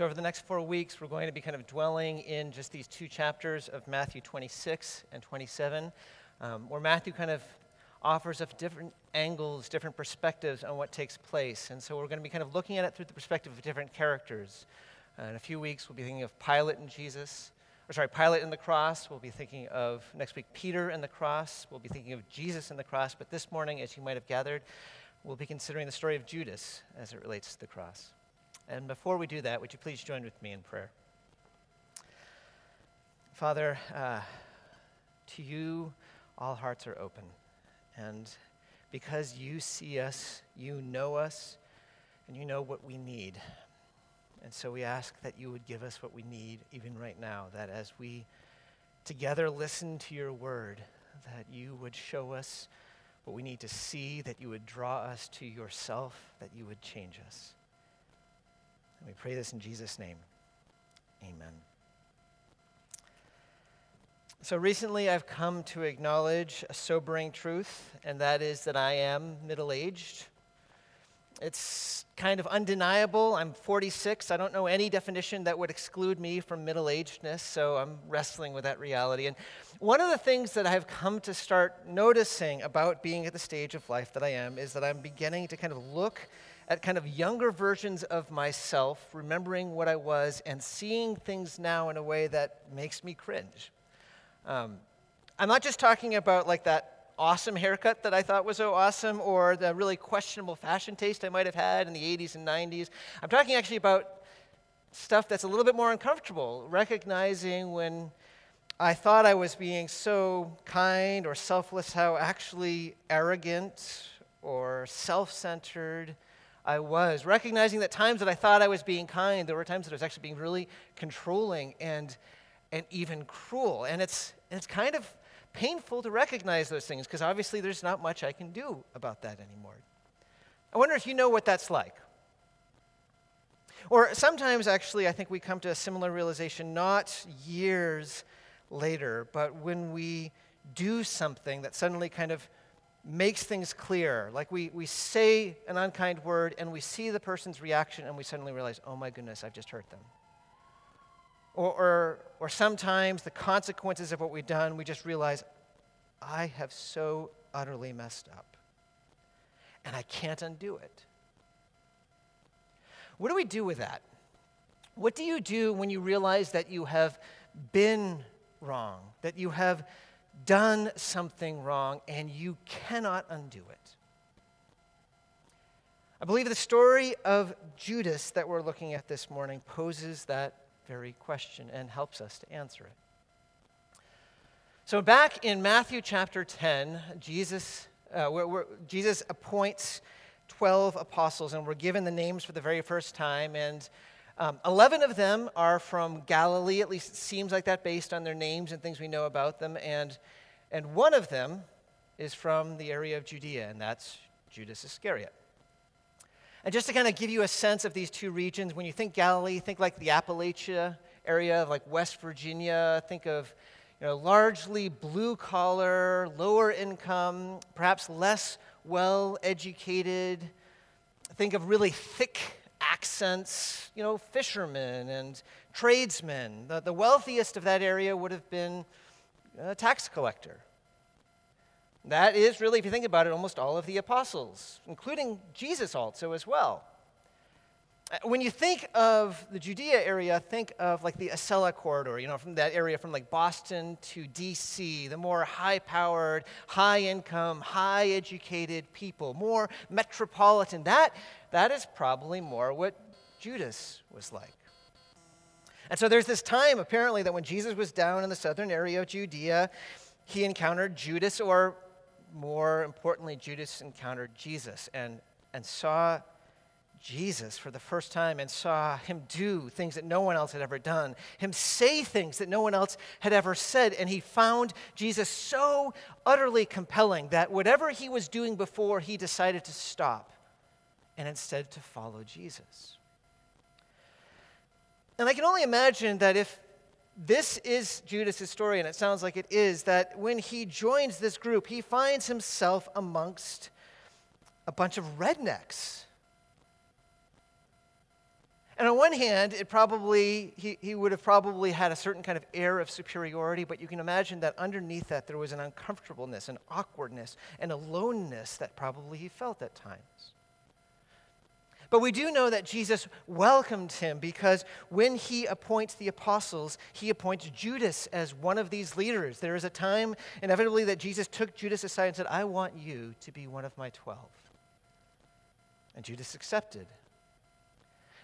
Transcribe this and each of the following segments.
So, over the next four weeks, we're going to be kind of dwelling in just these two chapters of Matthew 26 and 27, um, where Matthew kind of offers us different angles, different perspectives on what takes place. And so, we're going to be kind of looking at it through the perspective of different characters. Uh, in a few weeks, we'll be thinking of Pilate and Jesus, or sorry, Pilate and the cross. We'll be thinking of next week Peter and the cross. We'll be thinking of Jesus and the cross. But this morning, as you might have gathered, we'll be considering the story of Judas as it relates to the cross. And before we do that, would you please join with me in prayer? Father, uh, to you all hearts are open. And because you see us, you know us, and you know what we need. And so we ask that you would give us what we need even right now, that as we together listen to your word, that you would show us what we need to see, that you would draw us to yourself, that you would change us. And we pray this in Jesus' name. Amen. So recently, I've come to acknowledge a sobering truth, and that is that I am middle aged. It's kind of undeniable. I'm 46. I don't know any definition that would exclude me from middle agedness, so I'm wrestling with that reality. And one of the things that I've come to start noticing about being at the stage of life that I am is that I'm beginning to kind of look at kind of younger versions of myself, remembering what I was, and seeing things now in a way that makes me cringe. Um, I'm not just talking about like that awesome haircut that I thought was so awesome or the really questionable fashion taste I might have had in the 80s and 90s. I'm talking actually about stuff that's a little bit more uncomfortable, recognizing when I thought I was being so kind or selfless, how actually arrogant or self centered I was, recognizing that times that I thought I was being kind, there were times that I was actually being really controlling and, and even cruel. And it's, it's kind of painful to recognize those things because obviously there's not much I can do about that anymore. I wonder if you know what that's like. Or sometimes, actually, I think we come to a similar realization not years later, but when we do something that suddenly kind of makes things clear. Like we, we say an unkind word and we see the person's reaction and we suddenly realize, oh my goodness, I've just hurt them. Or, or, or sometimes the consequences of what we've done, we just realize, I have so utterly messed up and I can't undo it. What do we do with that? What do you do when you realize that you have been wrong, that you have done something wrong and you cannot undo it. I believe the story of Judas that we're looking at this morning poses that very question and helps us to answer it. So, back in Matthew chapter 10, Jesus, uh, Jesus appoints 12 apostles, and we're given the names for the very first time. And um, 11 of them are from Galilee, at least it seems like that based on their names and things we know about them. And, and one of them is from the area of Judea, and that's Judas Iscariot. And just to kind of give you a sense of these two regions, when you think Galilee, think like the Appalachia area of like West Virginia, think of you know, largely blue collar, lower income, perhaps less well educated. Think of really thick accents, you know, fishermen and tradesmen. The, the wealthiest of that area would have been a tax collector. That is really, if you think about it, almost all of the apostles, including Jesus also as well. When you think of the Judea area, think of like the Acela corridor, you know, from that area from like Boston to DC, the more high powered, high income, high educated people, more metropolitan. That, that is probably more what Judas was like. And so there's this time, apparently, that when Jesus was down in the southern area of Judea, he encountered Judas, or more importantly, Judas encountered Jesus and, and saw Jesus for the first time and saw him do things that no one else had ever done, him say things that no one else had ever said. And he found Jesus so utterly compelling that whatever he was doing before, he decided to stop and instead to follow Jesus. And I can only imagine that if this is Judas' story, and it sounds like it is, that when he joins this group, he finds himself amongst a bunch of rednecks. And on one hand, it probably, he, he would have probably had a certain kind of air of superiority, but you can imagine that underneath that there was an uncomfortableness, an awkwardness, and aloneness that probably he felt at times. But we do know that Jesus welcomed him because when he appoints the apostles, he appoints Judas as one of these leaders. There is a time, inevitably, that Jesus took Judas aside and said, I want you to be one of my twelve. And Judas accepted.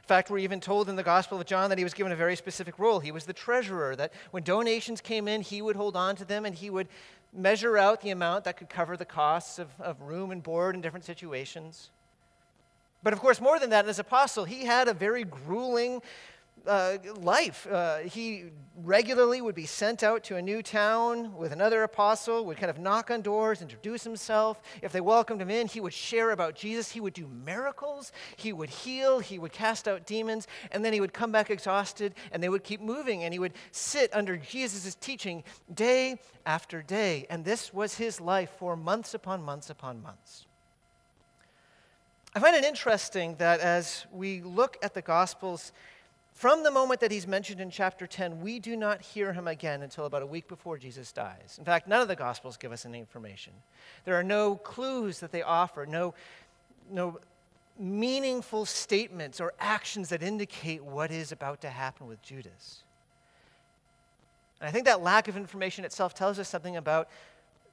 Fact, we're even told in the Gospel of John that he was given a very specific role. He was the treasurer, that when donations came in, he would hold on to them and he would measure out the amount that could cover the costs of, of room and board in different situations. But of course, more than that, as apostle, he had a very grueling uh, life. Uh, he regularly would be sent out to a new town with another apostle, would kind of knock on doors, introduce himself. If they welcomed him in, he would share about Jesus. He would do miracles. He would heal. He would cast out demons. And then he would come back exhausted, and they would keep moving. And he would sit under Jesus' teaching day after day. And this was his life for months upon months upon months. I find it interesting that as we look at the Gospels, from the moment that he's mentioned in chapter 10, we do not hear him again until about a week before Jesus dies. In fact, none of the Gospels give us any information. There are no clues that they offer, no, no meaningful statements or actions that indicate what is about to happen with Judas. And I think that lack of information itself tells us something about,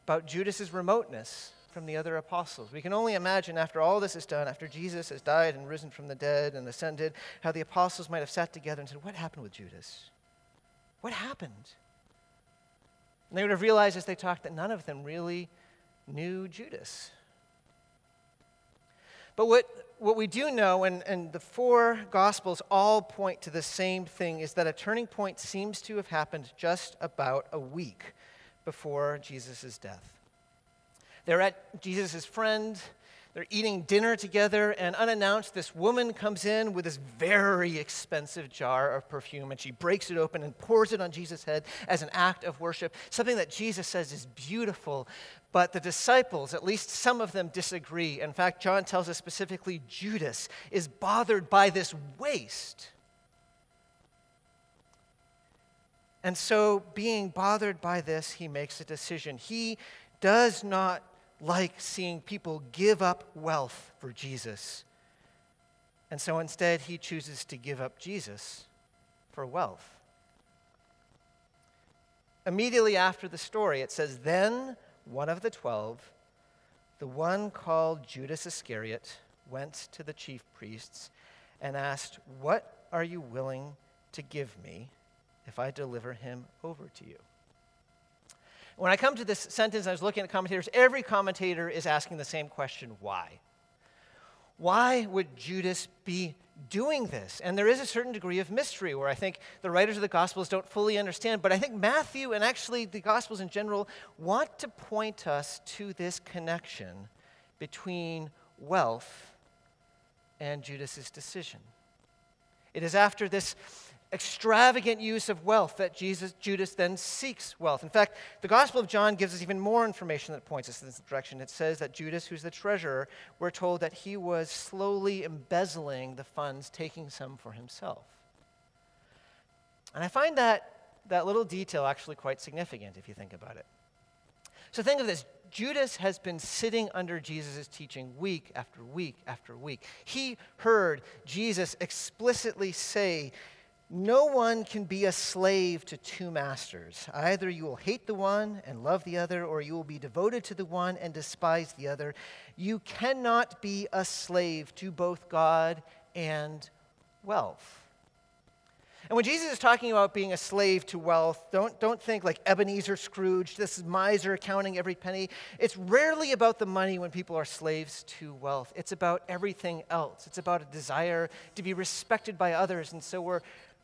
about Judas's remoteness from the other apostles. We can only imagine after all this is done, after Jesus has died and risen from the dead and ascended, how the apostles might have sat together and said, What happened with Judas? What happened? And they would have realized as they talked that none of them really knew Judas. But what, what we do know, and, and the four Gospels all point to the same thing, is that a turning point seems to have happened just about a week before Jesus' death. They're at Jesus' friend. They're eating dinner together, and unannounced, this woman comes in with this very expensive jar of perfume, and she breaks it open and pours it on Jesus' head as an act of worship, something that Jesus says is beautiful. But the disciples, at least some of them, disagree. In fact, John tells us specifically Judas is bothered by this waste. And so, being bothered by this, he makes a decision. He does not like seeing people give up wealth for Jesus. And so instead, he chooses to give up Jesus for wealth. Immediately after the story, it says, Then one of the twelve, the one called Judas Iscariot, went to the chief priests and asked, What are you willing to give me if I deliver him over to you? When I come to this sentence, I was looking at commentators, every commentator is asking the same question why? Why would Judas be doing this? And there is a certain degree of mystery where I think the writers of the Gospels don't fully understand, but I think Matthew and actually the Gospels in general want to point us to this connection between wealth and Judas's decision. It is after this extravagant use of wealth that Jesus, Judas then seeks wealth. In fact, the Gospel of John gives us even more information that points us in this direction. It says that Judas, who's the treasurer, we're told that he was slowly embezzling the funds, taking some for himself. And I find that, that little detail actually quite significant if you think about it. So think of this Judas has been sitting under Jesus' teaching week after week after week. He heard Jesus explicitly say, no one can be a slave to two masters. Either you will hate the one and love the other, or you will be devoted to the one and despise the other. You cannot be a slave to both God and wealth. And when Jesus is talking about being a slave to wealth, don't, don't think like Ebenezer Scrooge, this miser counting every penny. It's rarely about the money when people are slaves to wealth. It's about everything else. It's about a desire to be respected by others. And so we're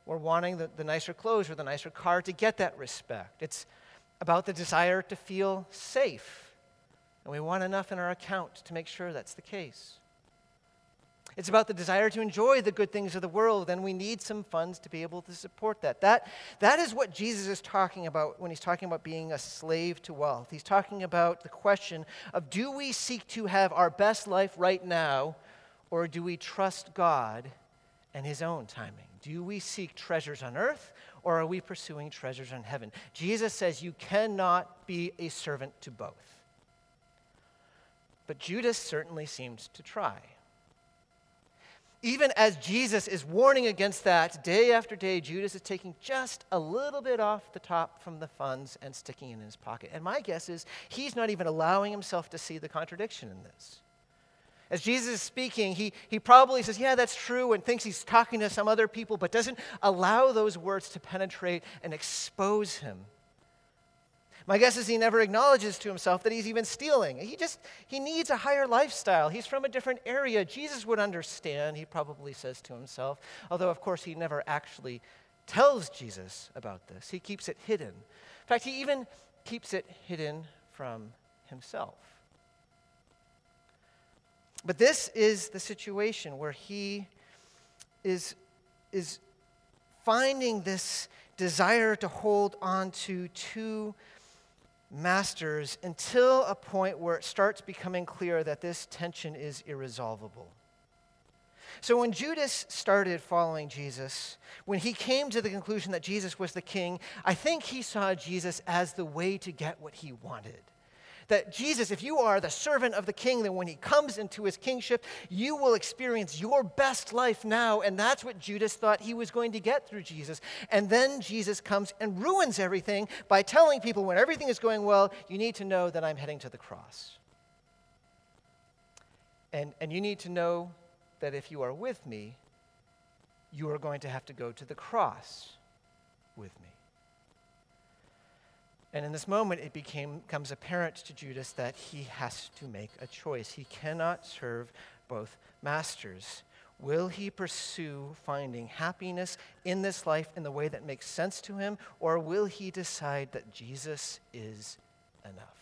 or wanting the, the nicer clothes or the nicer car to get that respect. It's about the desire to feel safe. And we want enough in our account to make sure that's the case. It's about the desire to enjoy the good things of the world, and we need some funds to be able to support that. That, that is what Jesus is talking about when he's talking about being a slave to wealth. He's talking about the question of do we seek to have our best life right now, or do we trust God and his own timing. Do we seek treasures on earth or are we pursuing treasures in heaven? Jesus says you cannot be a servant to both. But Judas certainly seems to try. Even as Jesus is warning against that, day after day, Judas is taking just a little bit off the top from the funds and sticking it in his pocket. And my guess is he's not even allowing himself to see the contradiction in this. As Jesus is speaking, he, he probably says, Yeah, that's true, and thinks he's talking to some other people, but doesn't allow those words to penetrate and expose him. My guess is he never acknowledges to himself that he's even stealing. He just he needs a higher lifestyle. He's from a different area. Jesus would understand, he probably says to himself, although of course he never actually tells Jesus about this. He keeps it hidden. In fact, he even keeps it hidden from himself. But this is the situation where he is, is finding this desire to hold on to two masters until a point where it starts becoming clear that this tension is irresolvable. So, when Judas started following Jesus, when he came to the conclusion that Jesus was the king, I think he saw Jesus as the way to get what he wanted that Jesus, if you are the servant of the king, then when he comes into his kingship, you will experience your best life now. And that's what Judas thought he was going to get through Jesus. And then Jesus comes and ruins everything by telling people when everything is going well, you need to know that I'm heading to the cross. And, and you need to know that if you are with me, you are going to have to go to the cross with me. And in this moment, it became, becomes apparent to Judas that he has to make a choice. He cannot serve both masters. Will he pursue finding happiness in this life in the way that makes sense to him, or will he decide that Jesus is enough?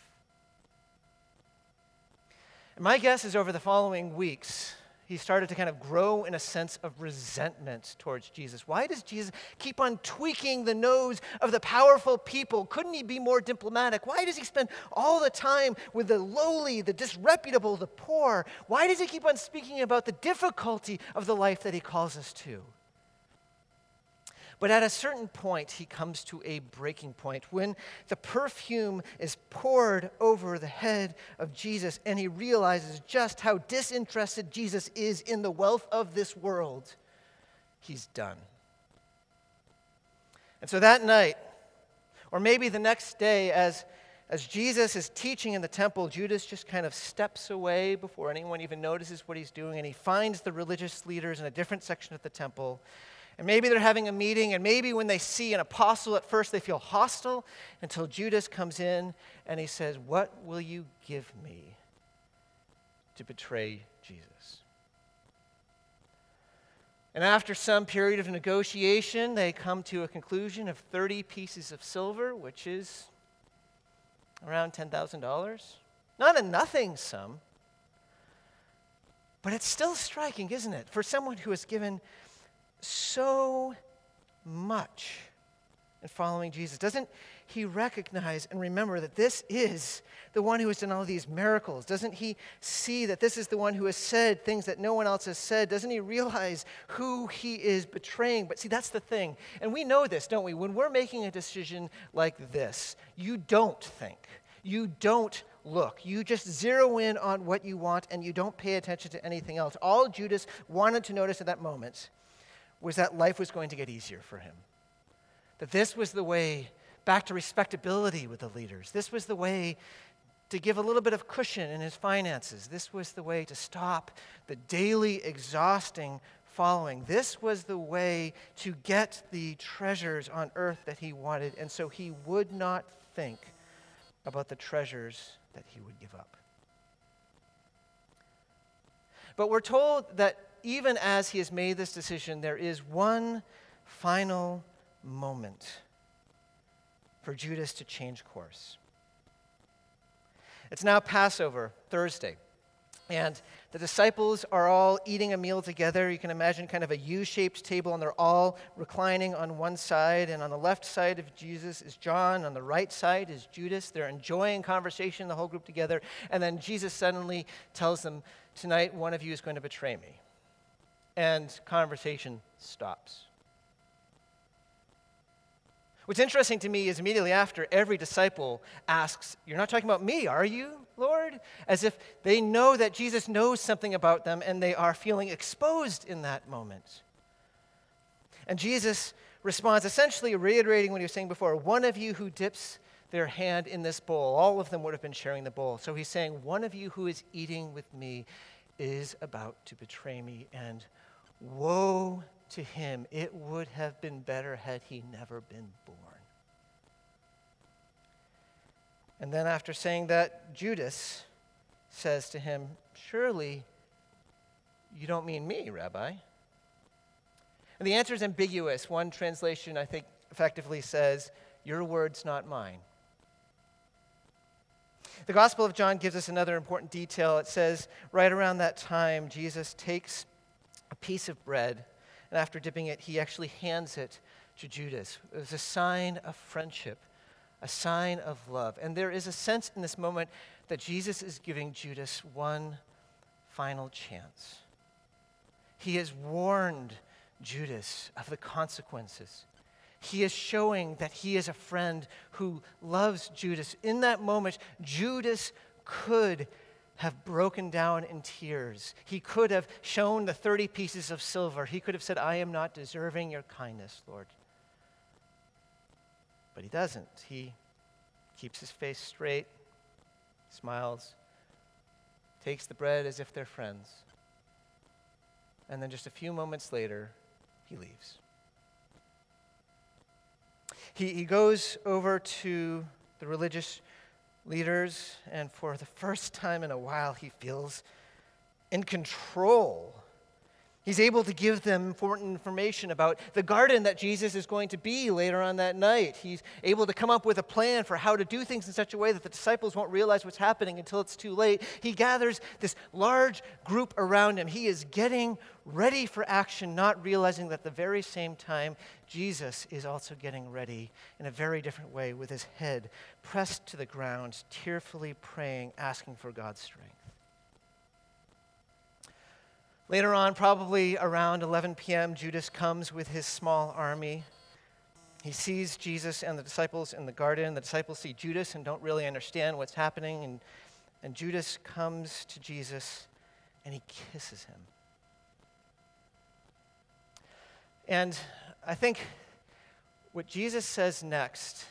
And my guess is over the following weeks, he started to kind of grow in a sense of resentment towards Jesus. Why does Jesus keep on tweaking the nose of the powerful people? Couldn't he be more diplomatic? Why does he spend all the time with the lowly, the disreputable, the poor? Why does he keep on speaking about the difficulty of the life that he calls us to? But at a certain point, he comes to a breaking point when the perfume is poured over the head of Jesus and he realizes just how disinterested Jesus is in the wealth of this world. He's done. And so that night, or maybe the next day, as, as Jesus is teaching in the temple, Judas just kind of steps away before anyone even notices what he's doing, and he finds the religious leaders in a different section of the temple. And maybe they're having a meeting, and maybe when they see an apostle at first, they feel hostile until Judas comes in and he says, What will you give me to betray Jesus? And after some period of negotiation, they come to a conclusion of 30 pieces of silver, which is around $10,000. Not a nothing sum, but it's still striking, isn't it? For someone who has given so much in following Jesus? Doesn't he recognize and remember that this is the one who has done all these miracles? Doesn't he see that this is the one who has said things that no one else has said? Doesn't he realize who he is betraying? But see, that's the thing. And we know this, don't we? When we're making a decision like this, you don't think, you don't look. You just zero in on what you want and you don't pay attention to anything else. All Judas wanted to notice at that moment was that life was going to get easier for him. That this was the way back to respectability with the leaders. This was the way to give a little bit of cushion in his finances. This was the way to stop the daily exhausting following. This was the way to get the treasures on earth that he wanted. And so he would not think about the treasures that he would give up. But we're told that even as he has made this decision, there is one final moment for Judas to change course. It's now Passover, Thursday, and the disciples are all eating a meal together. You can imagine kind of a U shaped table, and they're all reclining on one side. And on the left side of Jesus is John, on the right side is Judas. They're enjoying conversation, the whole group together. And then Jesus suddenly tells them, Tonight, one of you is going to betray me. And conversation stops. What's interesting to me is immediately after, every disciple asks, You're not talking about me, are you, Lord? As if they know that Jesus knows something about them and they are feeling exposed in that moment. And Jesus responds essentially reiterating what he was saying before one of you who dips their hand in this bowl, all of them would have been sharing the bowl. So he's saying, One of you who is eating with me is about to betray me, and woe to him. It would have been better had he never been born. And then, after saying that, Judas says to him, Surely you don't mean me, Rabbi. And the answer is ambiguous. One translation, I think, effectively says, Your words, not mine. The Gospel of John gives us another important detail. It says, right around that time, Jesus takes a piece of bread and after dipping it, he actually hands it to Judas. It was a sign of friendship, a sign of love. And there is a sense in this moment that Jesus is giving Judas one final chance. He has warned Judas of the consequences. He is showing that he is a friend who loves Judas. In that moment, Judas could have broken down in tears. He could have shown the 30 pieces of silver. He could have said, I am not deserving your kindness, Lord. But he doesn't. He keeps his face straight, smiles, takes the bread as if they're friends. And then just a few moments later, he leaves. He, he goes over to the religious leaders, and for the first time in a while, he feels in control. He's able to give them important information about the garden that Jesus is going to be later on that night. He's able to come up with a plan for how to do things in such a way that the disciples won't realize what's happening until it's too late. He gathers this large group around him. He is getting ready for action, not realizing that at the very same time, Jesus is also getting ready in a very different way with his head pressed to the ground, tearfully praying, asking for God's strength. Later on, probably around 11 p.m., Judas comes with his small army. He sees Jesus and the disciples in the garden. The disciples see Judas and don't really understand what's happening. And, and Judas comes to Jesus and he kisses him. And I think what Jesus says next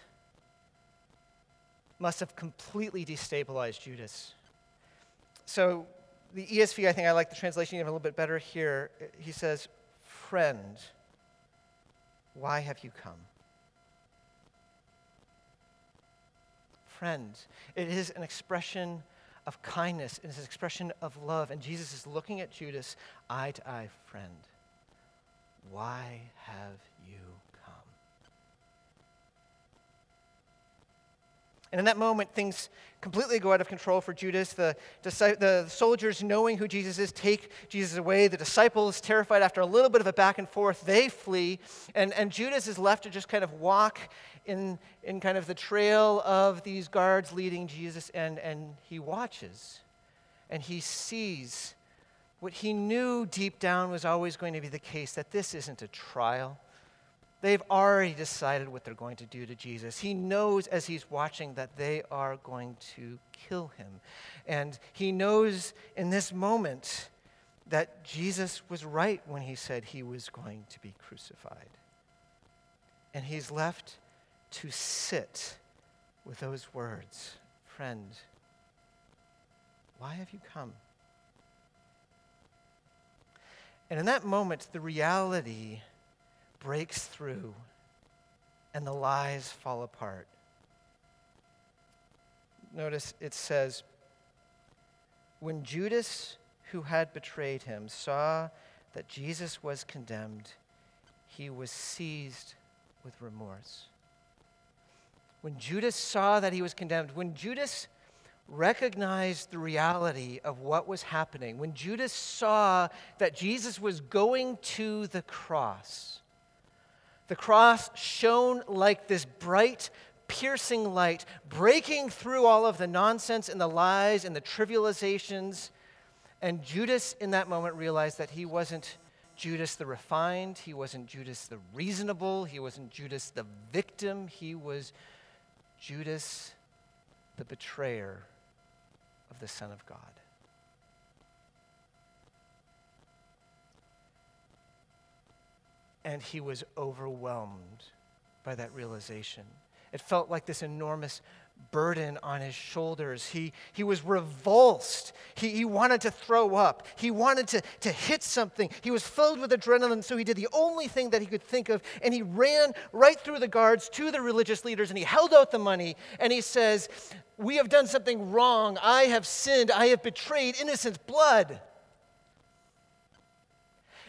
must have completely destabilized Judas. So the ESV, I think I like the translation even a little bit better here. He says, Friend, why have you come? Friend. It is an expression of kindness, it is an expression of love. And Jesus is looking at Judas, eye to eye, friend. Why have you And in that moment, things completely go out of control for Judas. The, the soldiers, knowing who Jesus is, take Jesus away. The disciples, terrified after a little bit of a back and forth, they flee. And, and Judas is left to just kind of walk in, in kind of the trail of these guards leading Jesus, and, and he watches and he sees what he knew deep down was always going to be the case that this isn't a trial. They've already decided what they're going to do to Jesus. He knows as he's watching that they are going to kill him. And he knows in this moment that Jesus was right when he said he was going to be crucified. And he's left to sit with those words Friend, why have you come? And in that moment, the reality breaks through and the lies fall apart. Notice it says, When Judas, who had betrayed him, saw that Jesus was condemned, he was seized with remorse. When Judas saw that he was condemned, when Judas recognized the reality of what was happening, when Judas saw that Jesus was going to the cross, the cross shone like this bright, piercing light, breaking through all of the nonsense and the lies and the trivializations. And Judas, in that moment, realized that he wasn't Judas the refined. He wasn't Judas the reasonable. He wasn't Judas the victim. He was Judas the betrayer of the Son of God. And he was overwhelmed by that realization. It felt like this enormous burden on his shoulders. He, he was revulsed. He, he wanted to throw up. He wanted to, to hit something. He was filled with adrenaline, so he did the only thing that he could think of, and he ran right through the guards to the religious leaders, and he held out the money, and he says, We have done something wrong. I have sinned. I have betrayed innocent blood.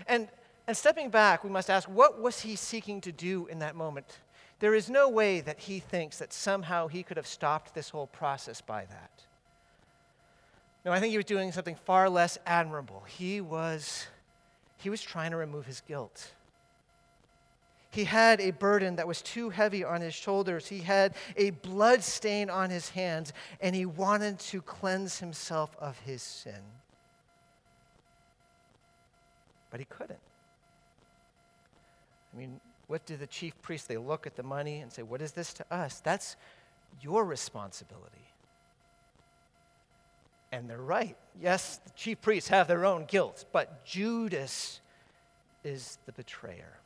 And, and stepping back, we must ask, what was he seeking to do in that moment? There is no way that he thinks that somehow he could have stopped this whole process by that. No, I think he was doing something far less admirable. He was, he was trying to remove his guilt. He had a burden that was too heavy on his shoulders. He had a blood stain on his hands, and he wanted to cleanse himself of his sin. But he couldn't. I mean, what do the chief priests? They look at the money and say, What is this to us? That's your responsibility. And they're right. Yes, the chief priests have their own guilt, but Judas is the betrayer.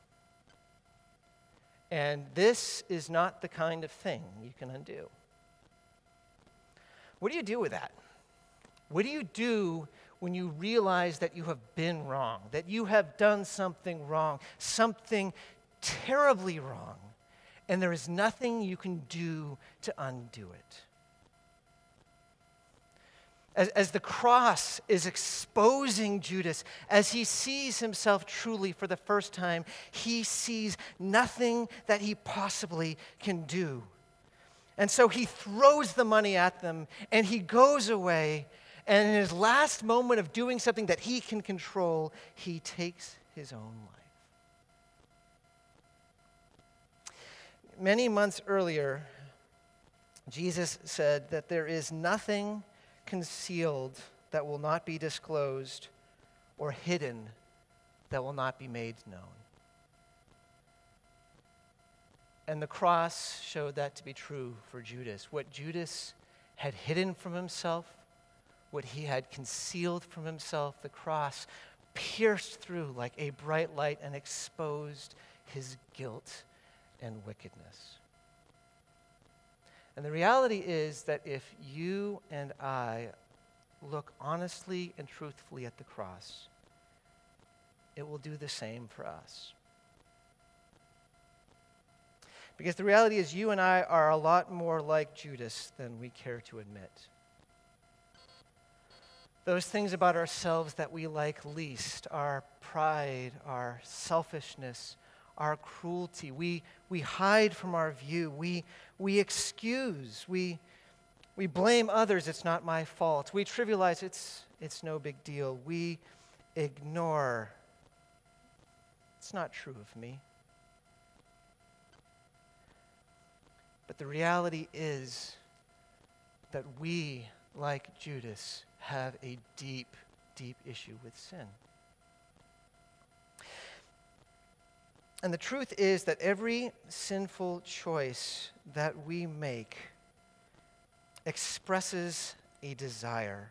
And this is not the kind of thing you can undo. What do you do with that? What do you do when you realize that you have been wrong, that you have done something wrong, something terribly wrong, and there is nothing you can do to undo it. As, as, the cross is exposing Judas, as he sees himself truly for the first time, he sees nothing that he possibly can do. And so he throws the money at them and he goes away. And in his last moment of doing something that he can control, he takes his own life. many months earlier, Jesus said that there is nothing concealed that will not be disclosed or hidden that will not be made known. And the cross showed that to be true for Judas. What Judas had hidden from himself, what he had concealed from himself, the cross pierced through like a bright light and exposed his guilt and wickedness. And the reality is that if you and I look honestly and truthfully at the cross, it will do the same for us. Because the reality is, you and I are a lot more like Judas than we care to admit. Those things about ourselves that we like least, our pride, our selfishness, our cruelty. We, we hide from our view. We, we excuse. We, we blame others. It's not my fault. We trivialize. It's, it's no big deal. We ignore. It's not true of me. But the reality is that we, like Judas, have a deep, deep issue with sin. And the truth is that every sinful choice that we make expresses a desire.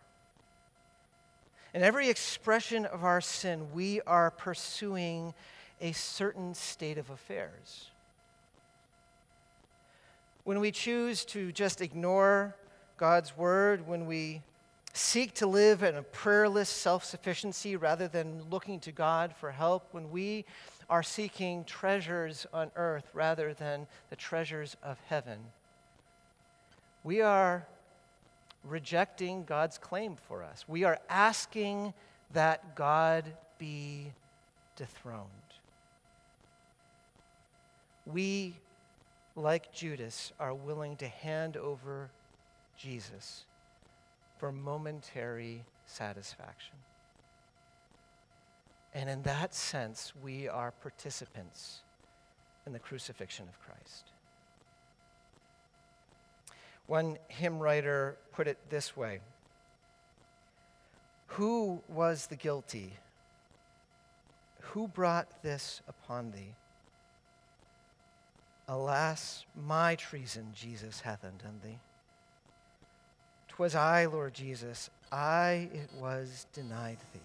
In every expression of our sin, we are pursuing a certain state of affairs. When we choose to just ignore God's word, when we seek to live in a prayerless self sufficiency rather than looking to God for help, when we are seeking treasures on earth rather than the treasures of heaven. We are rejecting God's claim for us. We are asking that God be dethroned. We, like Judas, are willing to hand over Jesus for momentary satisfaction. And in that sense, we are participants in the crucifixion of Christ. One hymn writer put it this way Who was the guilty? Who brought this upon thee? Alas, my treason, Jesus hath undone thee. 'Twas I, Lord Jesus, I it was denied thee.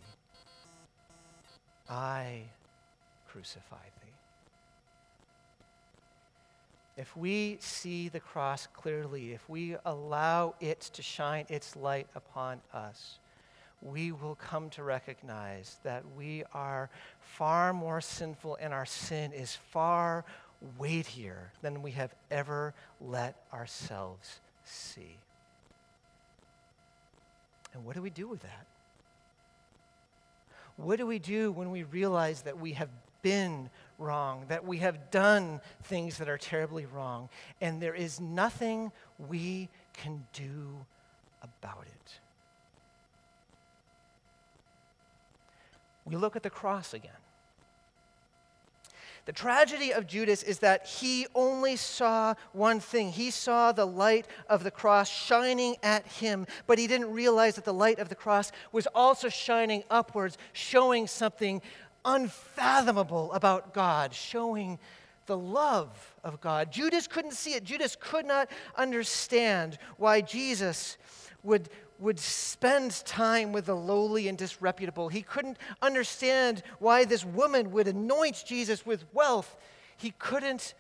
I crucified thee. If we see the cross clearly, if we allow it to shine its light upon us, we will come to recognize that we are far more sinful and our sin is far weightier than we have ever let ourselves see. And what do we do with that? What do we do when we realize that we have been wrong, that we have done things that are terribly wrong, and there is nothing we can do about it? We look at the cross again. The tragedy of Judas is that he only saw one thing. He saw the light of the cross shining at him, but he didn't realize that the light of the cross was also shining upwards, showing something unfathomable about God, showing the love of God. Judas couldn't see it. Judas could not understand why Jesus would would spend time with the lowly and disreputable. He couldn't understand why this woman would anoint Jesus with wealth. He couldn't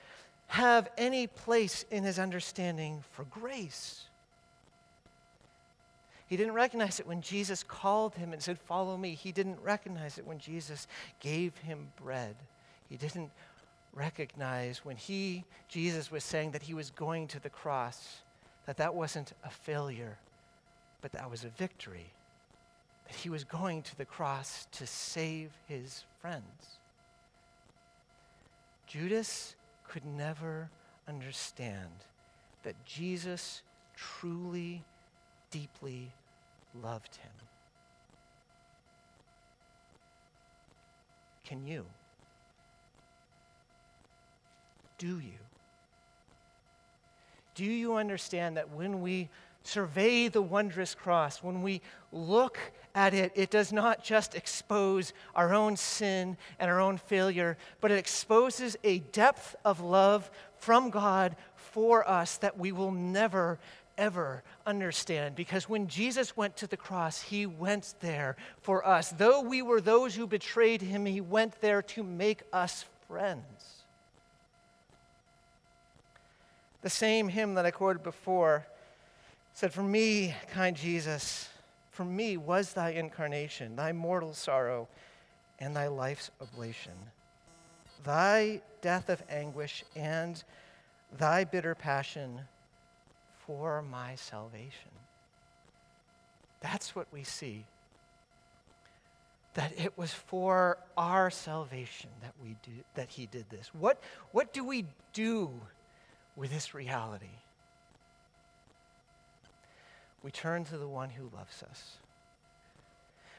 have any place in his understanding for grace. He didn't recognize it when Jesus called him and said, Follow me. He didn't recognize it when Jesus gave him bread. He didn't recognize when he, Jesus, was saying that he was going to the cross, that that wasn't a failure, but that was a victory. That he was going to the cross to save his friends. Judas could never understand that Jesus truly, deeply loved him. Can you? Do you? Do you understand that when we survey the wondrous cross, when we look at it, it does not just expose our own sin and our own failure, but it exposes a depth of love from God for us that we will never, ever understand. Because when Jesus went to the cross, he went there for us. Though we were those who betrayed him, he went there to make us friends. The same hymn that I quoted before said, For me, kind Jesus, for me was thy incarnation, thy mortal sorrow, and thy life's oblation, thy death of anguish, and thy bitter passion for my salvation. That's what we see. That it was for our salvation that, we do, that he did this. What, what do we do with this reality? We turn to the one who loves us.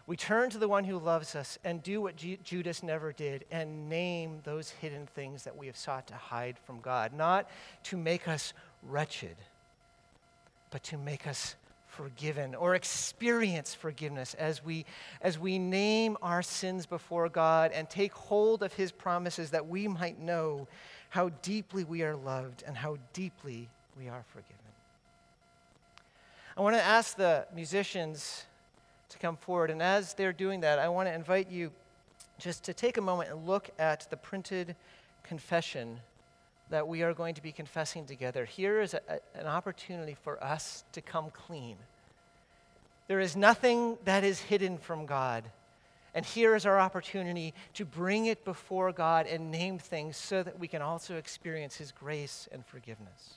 We turn to the one who loves us and do what G- Judas never did and name those hidden things that we have sought to hide from God, not to make us wretched, but to make us forgiven or experience forgiveness as we as we name our sins before God and take hold of his promises that we might know how deeply we are loved and how deeply we are forgiven. I want to ask the musicians to come forward. And as they're doing that, I want to invite you just to take a moment and look at the printed confession that we are going to be confessing together. Here is a, a, an opportunity for us to come clean. There is nothing that is hidden from God. And here is our opportunity to bring it before God and name things so that we can also experience His grace and forgiveness.